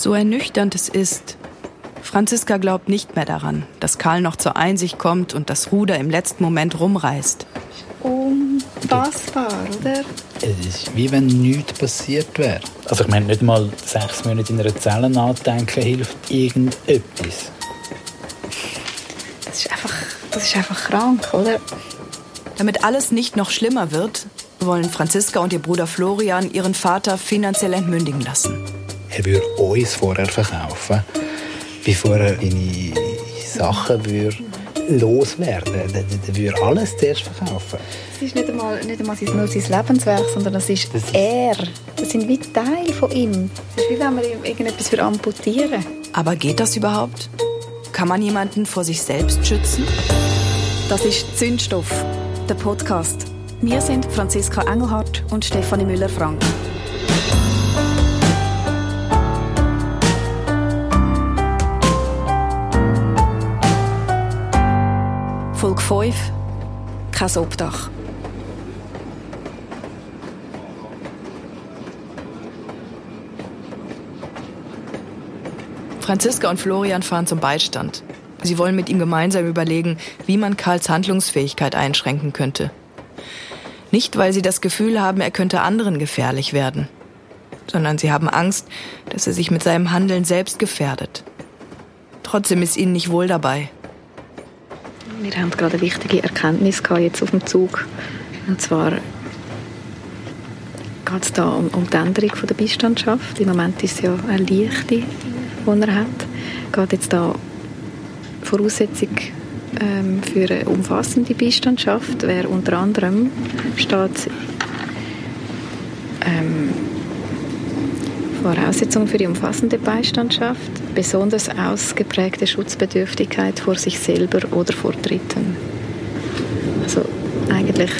So ernüchternd es ist, Franziska glaubt nicht mehr daran, dass Karl noch zur Einsicht kommt und das Ruder im letzten Moment rumreißt. Unfassbar, oder? Es ist wie wenn nichts passiert wäre. Also ich meine, nicht mal sechs Monate in einer Zelle nachdenken hilft irgendetwas. Das ist einfach, das ist einfach krank, oder? Damit alles nicht noch schlimmer wird, wollen Franziska und ihr Bruder Florian ihren Vater finanziell entmündigen lassen. Er würde uns vorher verkaufen, bevor er seine Sachen würde loswerden würde. Er würde alles zuerst verkaufen. Es ist nicht einmal, nicht einmal nur sein Lebenswerk, sondern es ist, das ist er. Das sind wie Teile von ihm. Es ist wie wenn man ihm irgendetwas für amputieren Aber geht das überhaupt? Kann man jemanden vor sich selbst schützen? Das ist Zündstoff, der Podcast. Wir sind Franziska Engelhardt und Stefanie Müller-Frank. Folge 5 Kein Obdach. Franziska und Florian fahren zum Beistand. Sie wollen mit ihm gemeinsam überlegen, wie man Karls Handlungsfähigkeit einschränken könnte. Nicht, weil sie das Gefühl haben, er könnte anderen gefährlich werden, sondern sie haben Angst, dass er sich mit seinem Handeln selbst gefährdet. Trotzdem ist ihnen nicht wohl dabei. Wir haben gerade eine wichtige Erkenntnis jetzt auf dem Zug. Und zwar geht es da um, um die Änderung der Beistandschaft. Im Moment ist es ja eine leichte, die er hat. Es geht jetzt da Voraussetzung ähm, für eine umfassende Beistandschaft wäre unter anderem steht ähm, Voraussetzung für die umfassende Beistandschaft besonders ausgeprägte Schutzbedürftigkeit vor sich selber oder vor Dritten. Also eigentlich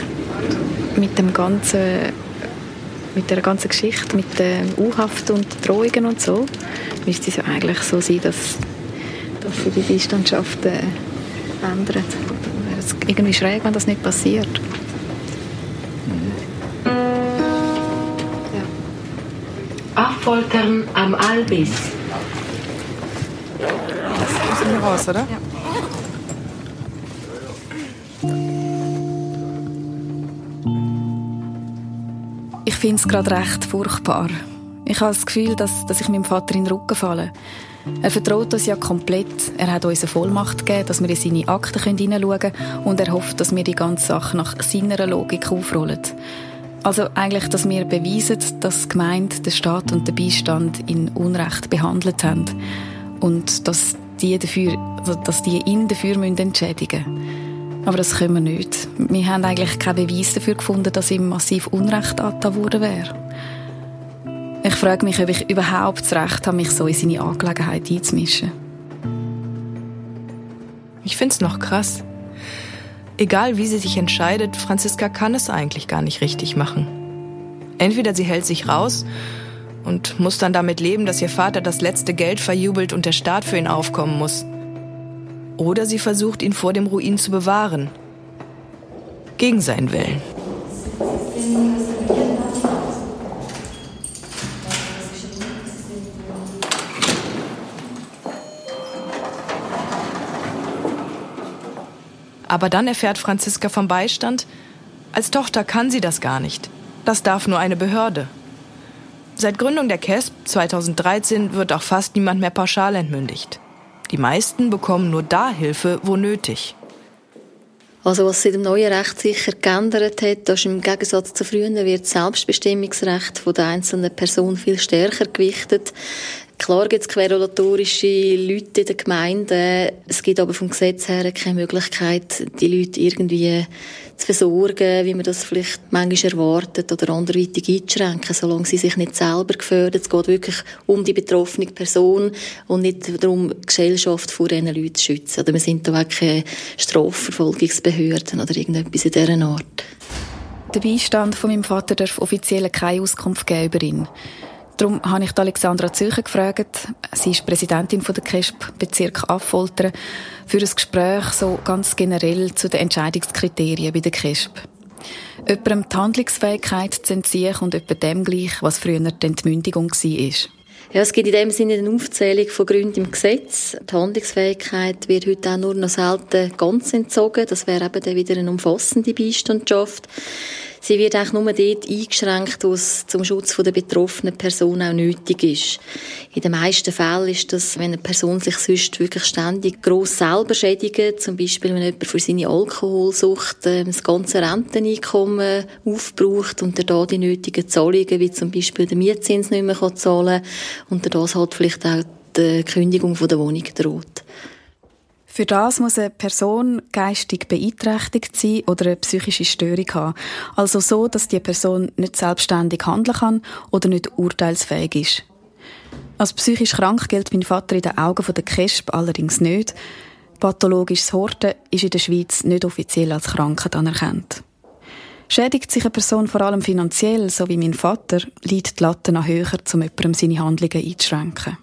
mit dem ganzen mit der ganzen Geschichte, mit der U-Haft und Drohungen und so, müsste es ja eigentlich so sein, dass, dass sie die Beistandschaft äh, ändern. Es ist irgendwie schräg, wenn das nicht passiert. Affoltern am Albis. Das ist hier raus, oder? Ja. Ich finde es gerade recht furchtbar. Ich habe das Gefühl, dass, dass ich meinem Vater in den Rücken falle. Er vertraut uns ja komplett. Er hat uns eine Vollmacht gegeben, dass wir in seine Akten hineinschauen können und er hofft, dass wir die ganze Sache nach seiner Logik aufrollen. Also eigentlich, dass wir beweisen, dass die Gemeinde, der Staat und der Beistand in Unrecht behandelt haben und dass die, dafür, also dass die ihn dafür entschädigen müssen. Aber das können wir nicht. Wir haben eigentlich keinen Beweis dafür gefunden, dass ihm massiv Unrecht angetan worden wäre. Ich frage mich, ob ich überhaupt das Recht habe, mich so in seine Angelegenheit einzumischen. Ich finde es noch krass. Egal wie sie sich entscheidet, Franziska kann es eigentlich gar nicht richtig machen. Entweder sie hält sich raus und muss dann damit leben, dass ihr Vater das letzte Geld verjubelt und der Staat für ihn aufkommen muss. Oder sie versucht, ihn vor dem Ruin zu bewahren. Gegen seinen Willen. Aber dann erfährt Franziska vom Beistand, als Tochter kann sie das gar nicht. Das darf nur eine Behörde. Seit Gründung der KESP 2013 wird auch fast niemand mehr pauschal entmündigt. Die meisten bekommen nur da Hilfe, wo nötig. Also was sich im neuen Recht sicher geändert hat, ist im Gegensatz zu früher wird das Selbstbestimmungsrecht von der einzelnen Person viel stärker gewichtet. Klar gibt es querulatorische Leute in der Gemeinde. Es gibt aber vom Gesetz her keine Möglichkeit, die Leute irgendwie zu versorgen, wie man das vielleicht manchmal erwartet oder anderweitig einzuschränken, solange sie sich nicht selber gefördert. Es geht wirklich um die betroffene Person und nicht darum, die Gesellschaft vor diesen Leuten zu schützen. Oder wir sind da auch keine Strafverfolgungsbehörden oder irgendetwas in dieser Art. Der Beistand von meinem Vater darf offiziell keine Auskunft geben über ihn. Darum habe ich Alexandra Zücher gefragt. Sie ist Präsidentin der KESP Bezirk Affoltern für ein Gespräch so ganz generell zu den Entscheidungskriterien bei der KESP. Jemandem die Handlungsfähigkeit zu entziehen und etwa dem gleich, was früher die Entmündigung war. Ja, es gibt in dem Sinne eine Aufzählung von Gründen im Gesetz. Die Handlungsfähigkeit wird heute auch nur noch selten ganz entzogen. Das wäre eben dann wieder eine umfassende Beistandschaft. Sie wird eigentlich nur dort eingeschränkt, wo es zum Schutz der betroffenen Person auch nötig ist. In den meisten Fällen ist das, wenn eine Person sich sonst wirklich ständig gross selber schädigt, zum Beispiel wenn jemand für seine Alkoholsucht äh, das ganze Renteneinkommen aufbraucht und er da die nötigen Zahlungen, wie zum Beispiel den Mietzins nicht mehr zahlen kann und er das halt vielleicht auch die Kündigung von der Wohnung droht. Für das muss eine Person geistig beeinträchtigt sein oder eine psychische Störung haben. Also so, dass die Person nicht selbstständig handeln kann oder nicht urteilsfähig ist. Als psychisch krank gilt mein Vater in den Augen der KESB allerdings nicht. Pathologisches Horten ist in der Schweiz nicht offiziell als Krankheit anerkannt. Schädigt sich eine Person vor allem finanziell, so wie mein Vater, liegt die Latte noch höher, um jemandem seine Handlungen einzuschränken.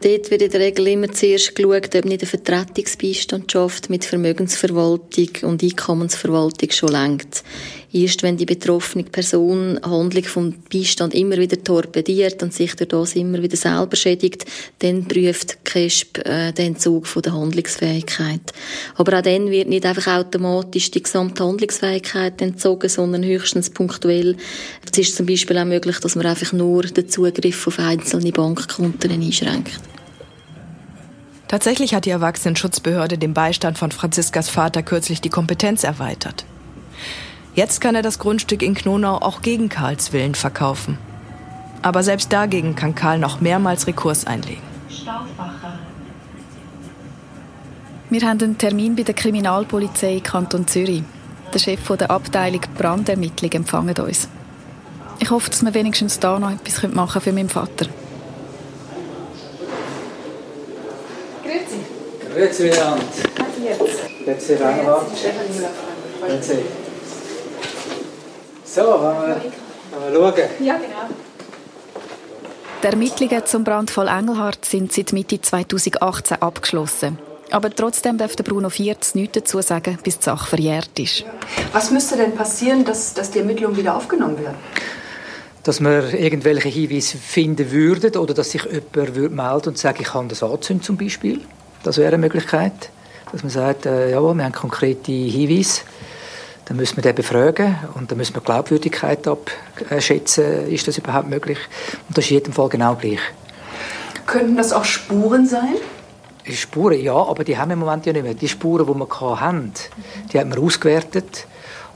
Dort wird in der Regel immer zuerst geschaut, ob nicht eine Vertretungsbeistandschaft mit Vermögensverwaltung und Einkommensverwaltung schon lenkt. Erst wenn die betroffene Person Handlung vom Beistand immer wieder torpediert und sich durch das immer wieder selber schädigt, dann prüft KESB äh, den Entzug von der Handlungsfähigkeit. Aber auch dann wird nicht einfach automatisch die gesamte Handlungsfähigkeit entzogen, sondern höchstens punktuell. Es ist zum Beispiel auch möglich, dass man einfach nur den Zugriff auf einzelne Bankkonten einschränkt. Tatsächlich hat die Erwachsenenschutzbehörde dem Beistand von Franziskas Vater kürzlich die Kompetenz erweitert. Jetzt kann er das Grundstück in Knonau auch gegen Karls Willen verkaufen. Aber selbst dagegen kann Karl noch mehrmals Rekurs einlegen. Wir haben einen Termin bei der Kriminalpolizei Kanton Zürich. Der Chef der Abteilung Brandermittlung empfangen uns. Ich hoffe, dass wir wenigstens da noch etwas machen für meinen Vater. Grüezi. Grüezi, Leand. Grüezi, Reinhard. Grüezi. So, wollen wir, wollen wir schauen? Ja, genau. Die Ermittlungen zum Brandfall Engelhardt sind seit Mitte 2018 abgeschlossen. Aber trotzdem darf Bruno Viertz nichts dazu sagen, bis die Sache verjährt ist. Was müsste denn passieren, dass, dass die Ermittlungen wieder aufgenommen werden? Dass wir irgendwelche Hinweise finden würden oder dass sich jemand würde melden und sagt, ich kann das anzünden zum Beispiel. Das wäre eine Möglichkeit. Dass man sagt, äh, ja, wir haben konkrete Hinweise dann müssen wir den befragen und dann müssen wir die Glaubwürdigkeit abschätzen, ist das überhaupt möglich? Und das ist in jedem Fall genau gleich. Könnten das auch Spuren sein? Spuren, ja, aber die haben wir im Moment ja nicht mehr. Die Spuren, die wir hatten, die haben wir ausgewertet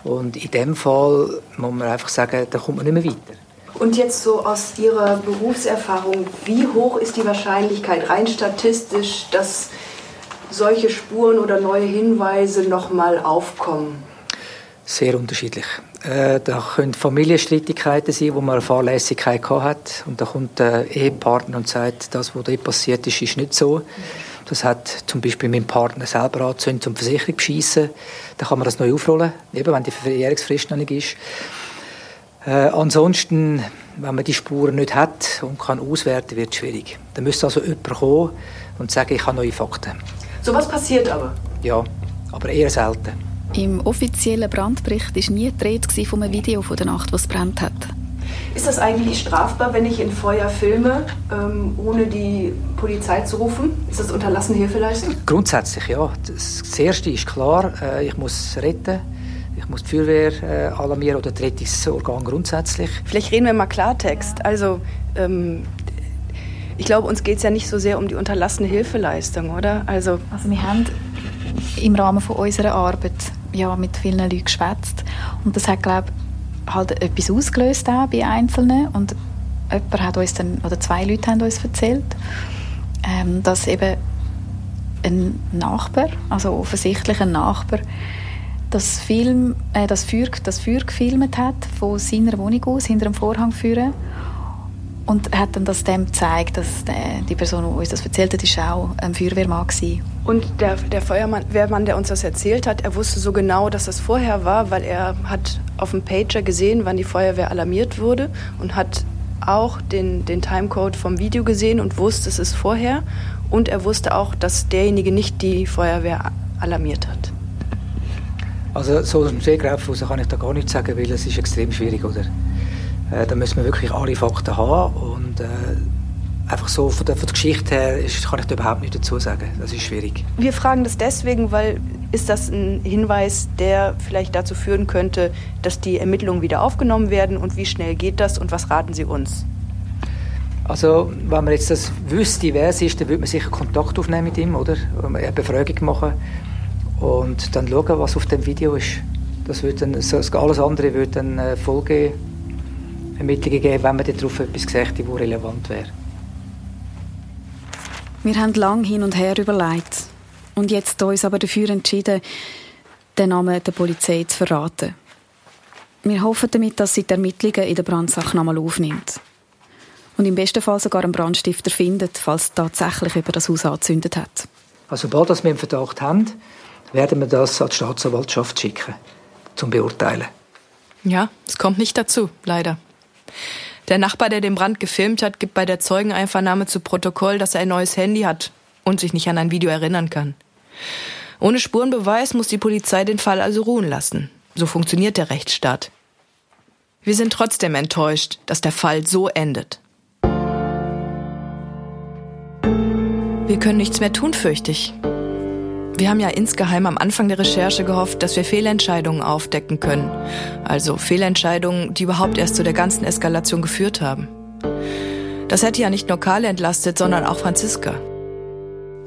und in dem Fall muss man einfach sagen, da kommt man nicht mehr weiter. Und jetzt so aus Ihrer Berufserfahrung, wie hoch ist die Wahrscheinlichkeit rein statistisch, dass solche Spuren oder neue Hinweise nochmal aufkommen? Sehr unterschiedlich. Äh, da können Familienstreitigkeiten sein, wo man eine Fahrlässigkeit hat und da kommt der Ehepartner und sagt, das, was dort passiert ist, ist nicht so. Das hat zum Beispiel mein Partner selber angezündet zum Versicherung beschissen. Dann kann man das neu aufrollen, eben wenn die Verjährungsfrist noch nicht ist. Äh, ansonsten, wenn man die Spuren nicht hat und kann auswerten, wird es schwierig. Dann müsste also jemand kommen und sagen, ich habe neue Fakten. So was passiert aber? Ja, aber eher selten. Im offiziellen Brandbericht war nie die Rede von einem Video von der Nacht, was brennt hat. Ist das eigentlich strafbar, wenn ich in Feuer filme, ähm, ohne die Polizei zu rufen? Ist das unterlassene Hilfeleistung? Grundsätzlich ja. Das Erste ist klar, äh, ich muss retten. Ich muss die Feuerwehr äh, alarmieren oder das Rettungsorgan grundsätzlich. Vielleicht reden wir mal Klartext. Also, ähm, ich glaube, uns geht es ja nicht so sehr um die unterlassene Hilfeleistung, oder? Also, also wir haben im Rahmen von unserer Arbeit ja, mit vielen Leuten geschwätzt. Und das hat, glaube ich, halt etwas ausgelöst auch bei Einzelnen. Und jemand hat uns dann, oder zwei Leute haben uns erzählt, ähm, dass eben ein Nachbar, also offensichtlich ein Nachbar, das, Film, äh, das, Feuer, das Feuer gefilmt hat von seiner Wohnung aus, hinter dem Vorhang führen und hat dann das dem gezeigt, dass der, die Person, die uns das erzählt hat, ist auch ein Feuerwehrmann war. Und der, der Feuerwehrmann, der uns das erzählt hat, er wusste so genau, dass das vorher war, weil er hat auf dem Pager gesehen, wann die Feuerwehr alarmiert wurde und hat auch den, den Timecode vom Video gesehen und wusste, es ist vorher. Und er wusste auch, dass derjenige nicht die Feuerwehr alarmiert hat. Also so aus dem Stegreif kann ich da gar nichts sagen, weil es ist extrem schwierig, oder? Äh, da müssen wir wirklich alle Fakten haben und äh, einfach so von der, von der Geschichte her ist, kann ich da überhaupt nichts dazu sagen. Das ist schwierig. Wir fragen das deswegen, weil ist das ein Hinweis, der vielleicht dazu führen könnte, dass die Ermittlungen wieder aufgenommen werden und wie schnell geht das und was raten Sie uns? Also, wenn man jetzt das wüsste, wer es ist, dann würde man sicher Kontakt aufnehmen mit ihm, oder? Eine Befragung machen und dann schauen, was auf dem Video ist. Das wird dann, alles andere würde dann äh, Folgeermittlungen geben, wenn man darauf etwas gesagt hat, das relevant wäre. Wir haben lange hin und her überlegt und jetzt uns aber dafür entschieden, den Namen der Polizei zu verraten. Wir hoffen damit, dass sie die Ermittlungen in der Brandsache nochmal aufnimmt. Und im besten Fall sogar einen Brandstifter findet, falls tatsächlich über das Haus angezündet hat. Also, sobald wir einen Verdacht haben, werden wir das an die Staatsanwaltschaft schicken, zum Beurteilen. Ja, es kommt nicht dazu, leider. Der Nachbar, der den Brand gefilmt hat, gibt bei der Zeugeneinvernahme zu Protokoll, dass er ein neues Handy hat und sich nicht an ein Video erinnern kann. Ohne Spurenbeweis muss die Polizei den Fall also ruhen lassen. So funktioniert der Rechtsstaat. Wir sind trotzdem enttäuscht, dass der Fall so endet. Wir können nichts mehr tun, fürchte ich. Wir haben ja insgeheim am Anfang der Recherche gehofft, dass wir Fehlentscheidungen aufdecken können. Also Fehlentscheidungen, die überhaupt erst zu der ganzen Eskalation geführt haben. Das hätte ja nicht nur Karl entlastet, sondern auch Franziska.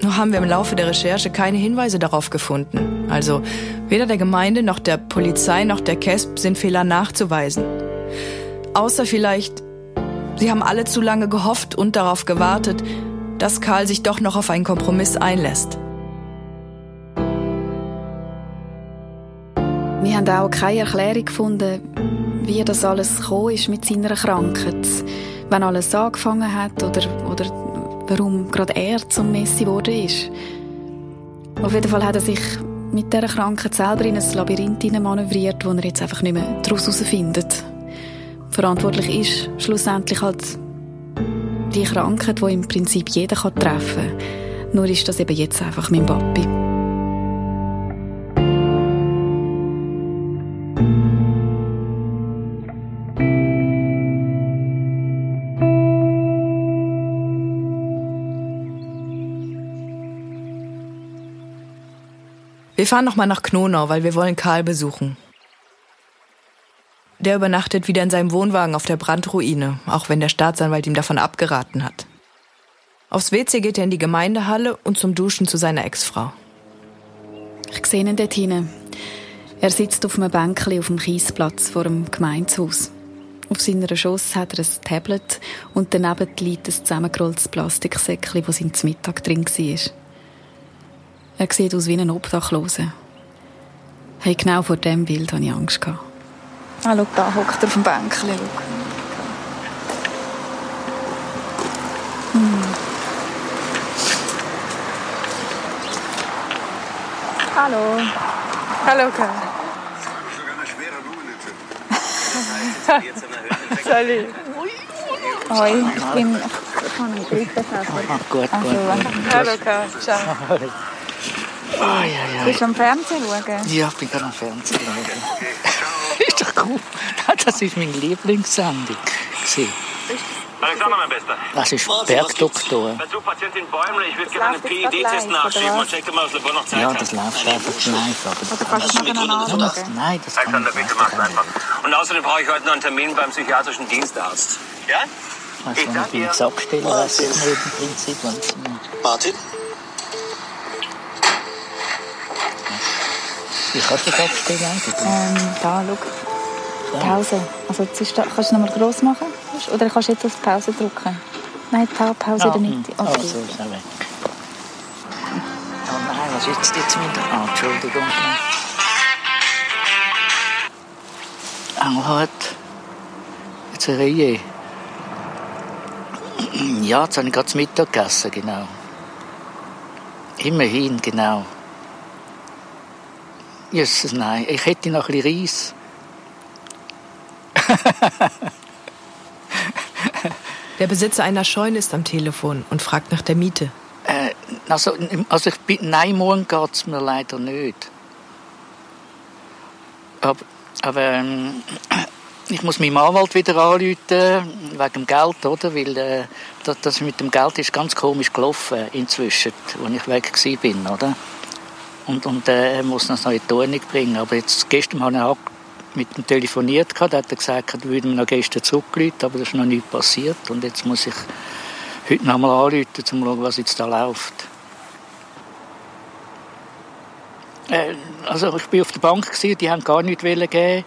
Nur haben wir im Laufe der Recherche keine Hinweise darauf gefunden. Also weder der Gemeinde noch der Polizei noch der KESP sind Fehler nachzuweisen. Außer vielleicht, sie haben alle zu lange gehofft und darauf gewartet, dass Karl sich doch noch auf einen Kompromiss einlässt. Wir haben auch keine Erklärung gefunden, wie das alles ist mit seiner Krankheit. Wenn alles angefangen hat oder, oder warum gerade er zum Messi geworden ist. Auf jeden Fall hat er sich mit dieser Krankheit selber in ein Labyrinth manövriert, wo er jetzt einfach nicht mehr daraus herausfindet. Verantwortlich ist schlussendlich halt die Krankheit, die im Prinzip jeder treffen kann. Nur ist das eben jetzt einfach mein Papi. Wir fahren nochmal nach Knonau, weil wir wollen Karl besuchen. Der übernachtet wieder in seinem Wohnwagen auf der Brandruine, auch wenn der Staatsanwalt ihm davon abgeraten hat. Aufs WC geht er in die Gemeindehalle und zum Duschen zu seiner Ex-Frau. Ich sehe ihn dort hinten. Er sitzt auf einem Bänkchen auf dem Kiesplatz vor dem Gemeindehaus. Auf seiner Schoss hat er ein Tablet und daneben liegt ein zusammengerolltes Plastiksäckchen, wo sein Mittag drin war. Er sieht aus wie ein Obdachloser. Hey, genau vor dem Bild hatte ich Angst. Ah, schau, da hockt er auf dem Bänkchen. Hm. Hallo. Hallo, Karl. Salut. Hoi, ich bin... Ich habe einen Grippefäfer. Gut, gut. Hallo, Karl. Ciao. Oh, ja, ja. Bist du am Fernsehen schauen? Ja, ich bin gerade am Fernsehen schauen. ist doch cool. Das ist meine Lieblingssendung. Alexander, mein Bester. Das ist Bergdoktor. Besuch Patientin Bäumle. Ich würde gerne einen PID-Test nachschieben und check mal, ob das Labor noch Zeit Ja, das läuft einfach live. Aber Oder kannst du das, anschauen? nein, das kann Alexander, ich bitte mach's einfach. Und außerdem brauche ich heute noch einen Termin beim psychiatrischen Dienstarzt. Ja? Also, wenn ich nichts abstellen weiß ich nicht im Prinzip. Martin? Wie kannst du das abstellen eigentlich? Ähm, da, schau. Pause. Also, jetzt ist da, kannst du es nochmal gross machen? Oder kannst du jetzt auf Pause drücken? Nein, Pa- Pause in der Mitte. Oh, Okay. so ist er weg. Oh nein, was ist jetzt jetzt wieder? Ah, Entschuldigung. Angelhut. Jetzt eine Reihe. Ja, jetzt habe ich gerade Mittag gegessen, genau. Immerhin, genau. Jesus, nein. Ich hätte noch ein bisschen Reis. Der Besitzer einer Scheune ist am Telefon und fragt nach der Miete. Äh, also, also ich bin, nein, morgen geht es mir leider nicht. Aber, aber ähm, ich muss meinem Anwalt wieder anrufen, wegen dem Geld, oder? Weil äh, das, das, mit dem Geld ist ganz komisch gelaufen inzwischen, als ich weg war, oder? Und, und äh, er muss das noch in die Ordnung bringen. Aber jetzt, gestern habe ich auch mit ihm telefoniert, da hat er gesagt, er würde mir noch gestern zurückrufen, aber das ist noch nichts passiert. Und jetzt muss ich heute noch mal anrufen, um zu schauen, was jetzt da läuft. Äh, also ich war auf der Bank, die haben gar nichts geben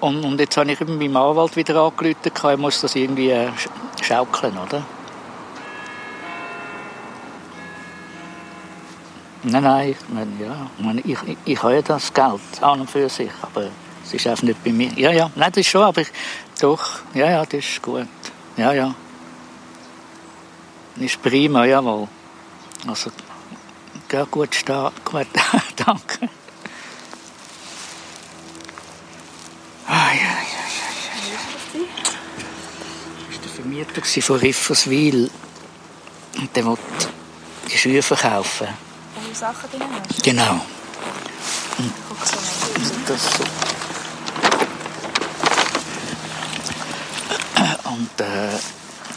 und, und jetzt habe ich eben meinem Anwalt wieder angerufen, er muss das irgendwie äh, schaukeln, oder? Nein, nein, ich, ja, ich, ich, ich habe das Geld an und für sich, aber es ist einfach nicht bei mir. Ja, ja, nein, das ist schon, aber ich, doch, ja, ja, das ist gut. Ja, ja. Das ist prima, jawohl. Also, ja, gut stark, gut, danke. Ah, ja, ja, ja. Das war der Vermieter von Rifferswil. Und der wollte die Schuhe verkaufen. Sachen drin hast? Genau. Und das so. Und äh,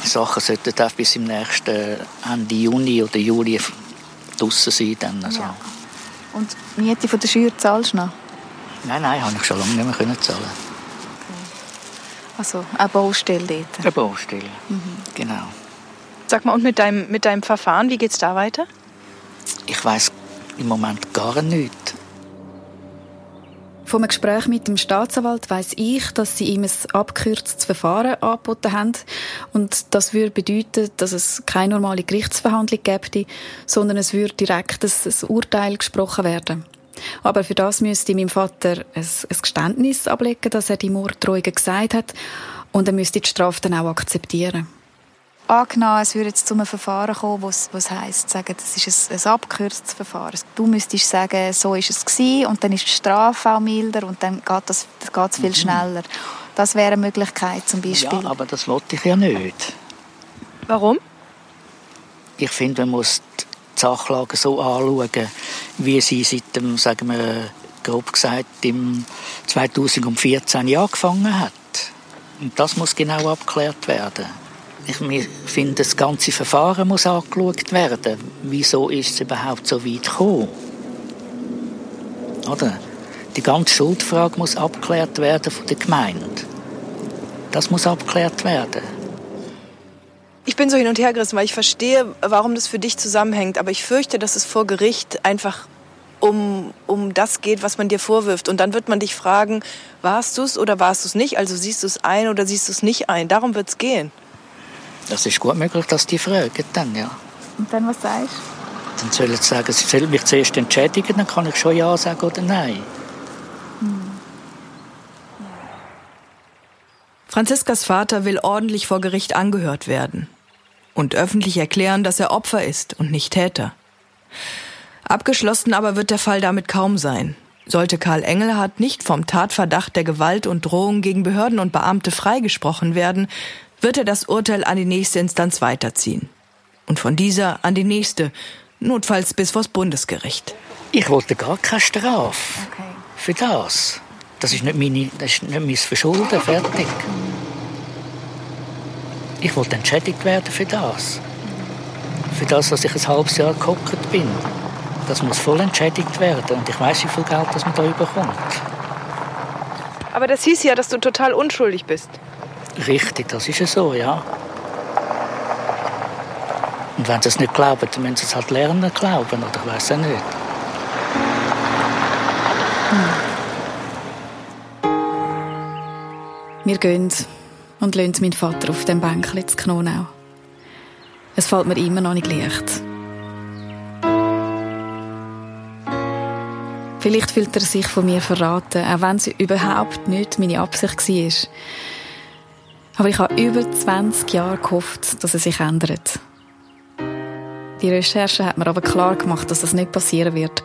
die Sachen sollten auch bis im nächsten Ende Juni oder Juli draußen sein. Dann, also. Ja. Und die Miete von der Schür zahlst du noch? Nein, nein, habe ich schon lange nicht mehr zahlen. Okay. Also eine Baustelle dort? Eine Baustelle, mhm. genau. Sag mal, und mit deinem, mit deinem Verfahren, wie geht es da weiter? Ich weiß im Moment gar nichts. Vom Gespräch mit dem Staatsanwalt weiß ich, dass sie ihm ein abgekürztes Verfahren angeboten haben. Und das würde bedeuten, dass es keine normale Gerichtsverhandlung gäbe, sondern es würde direkt ein Urteil gesprochen werden. Aber für das müsste mein Vater ein, ein Geständnis ablegen, dass er die Morddrohungen gesagt hat. Und er müsste die Strafe dann auch akzeptieren. Angenommen, es würde jetzt zu einem Verfahren kommen, was, was heisst, sagen, das ist ein, ein abgekürztes Verfahren. Du müsstest sagen, so ist es gewesen, und dann ist die Strafe auch milder und dann geht das, das viel mhm. schneller. Das wäre eine Möglichkeit zum Beispiel. Ja, aber das wollte ich ja nicht. Warum? Ich finde, man muss die Sachlage so anschauen, wie sie seit dem, sagen wir, grob gesagt, im 2014 angefangen hat. Und das muss genau abgeklärt werden. Ich finde, das ganze Verfahren muss angeschaut werden. Wieso ist es überhaupt so weit gekommen? Oder? Die ganze Schuldfrage muss abgeklärt werden von der Gemeinde. Das muss abgeklärt werden. Ich bin so hin und her gerissen, weil ich verstehe, warum das für dich zusammenhängt. Aber ich fürchte, dass es vor Gericht einfach um, um das geht, was man dir vorwirft. Und dann wird man dich fragen, warst du es oder warst du es nicht? Also siehst du es ein oder siehst du es nicht ein? Darum wird es gehen. Das ist gut möglich, dass die fragen dann, ja. Und dann, was sagst du? Dann sollen sie sagen, sie sollen mich zuerst entschädigen, dann kann ich schon Ja sagen oder Nein. Hm. Franziskas Vater will ordentlich vor Gericht angehört werden und öffentlich erklären, dass er Opfer ist und nicht Täter. Abgeschlossen aber wird der Fall damit kaum sein. Sollte Karl Engelhardt nicht vom Tatverdacht der Gewalt und Drohung gegen Behörden und Beamte freigesprochen werden, wird er das Urteil an die nächste Instanz weiterziehen. Und von dieser an die nächste, notfalls bis vors Bundesgericht. Ich wollte gar keine Strafe. Okay. Für das. Das ist nicht, meine, das ist nicht mein Verschulden, fertig. Ich wollte entschädigt werden für das. Für das, dass ich ein halbes Jahr gekocht bin. Das muss voll entschädigt werden. Und ich weiß, wie viel Geld das man da bekommt. Aber das hieß ja, dass du total unschuldig bist. Richtig, das ist ja so, ja. Und wenn sie es nicht glauben, dann müssen sie es halt lernen glauben, oder ich weiß es nicht. Wir gehen und lassen meinen Vater auf dem Bänkchen zu Knonau. Es fällt mir immer noch nicht leicht. Vielleicht fühlt er sich von mir verraten, auch wenn es überhaupt nicht meine Absicht war. Aber ich habe über 20 Jahre gehofft, dass er sich ändert. Die Recherche hat mir aber klar gemacht, dass das nicht passieren wird.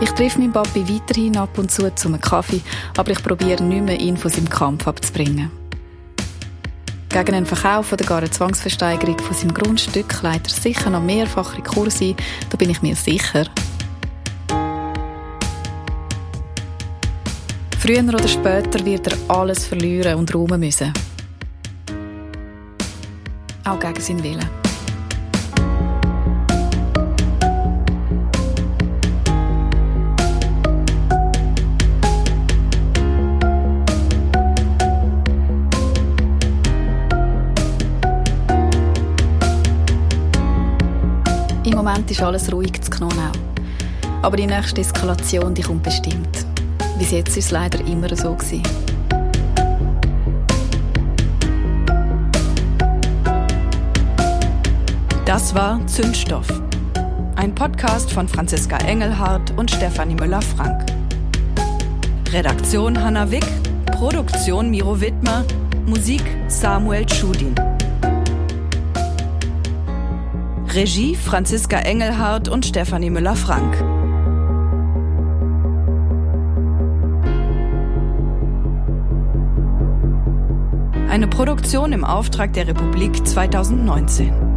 Ich treffe meinen Papi weiterhin ab und zu zum Kaffee, aber ich probiere nicht mehr, ihn von seinem Kampf abzubringen. Gegen einen Verkauf oder gar eine Zwangsversteigerung von seinem Grundstück leitet er sicher noch mehrfache Kurse da bin ich mir sicher. Früher oder später wird er alles verlieren und räumen müssen. Auch gegen seinen Willen. Im Moment ist alles ruhig zu Knonau. Aber die nächste Eskalation die kommt bestimmt. Bis jetzt war es leider immer so. Das war Zündstoff. Ein Podcast von Franziska Engelhardt und Stefanie Müller-Frank. Redaktion Hanna Wick, Produktion Miro Wittmer, Musik Samuel Schudin. Regie Franziska Engelhardt und Stefanie Müller-Frank. Eine Produktion im Auftrag der Republik 2019.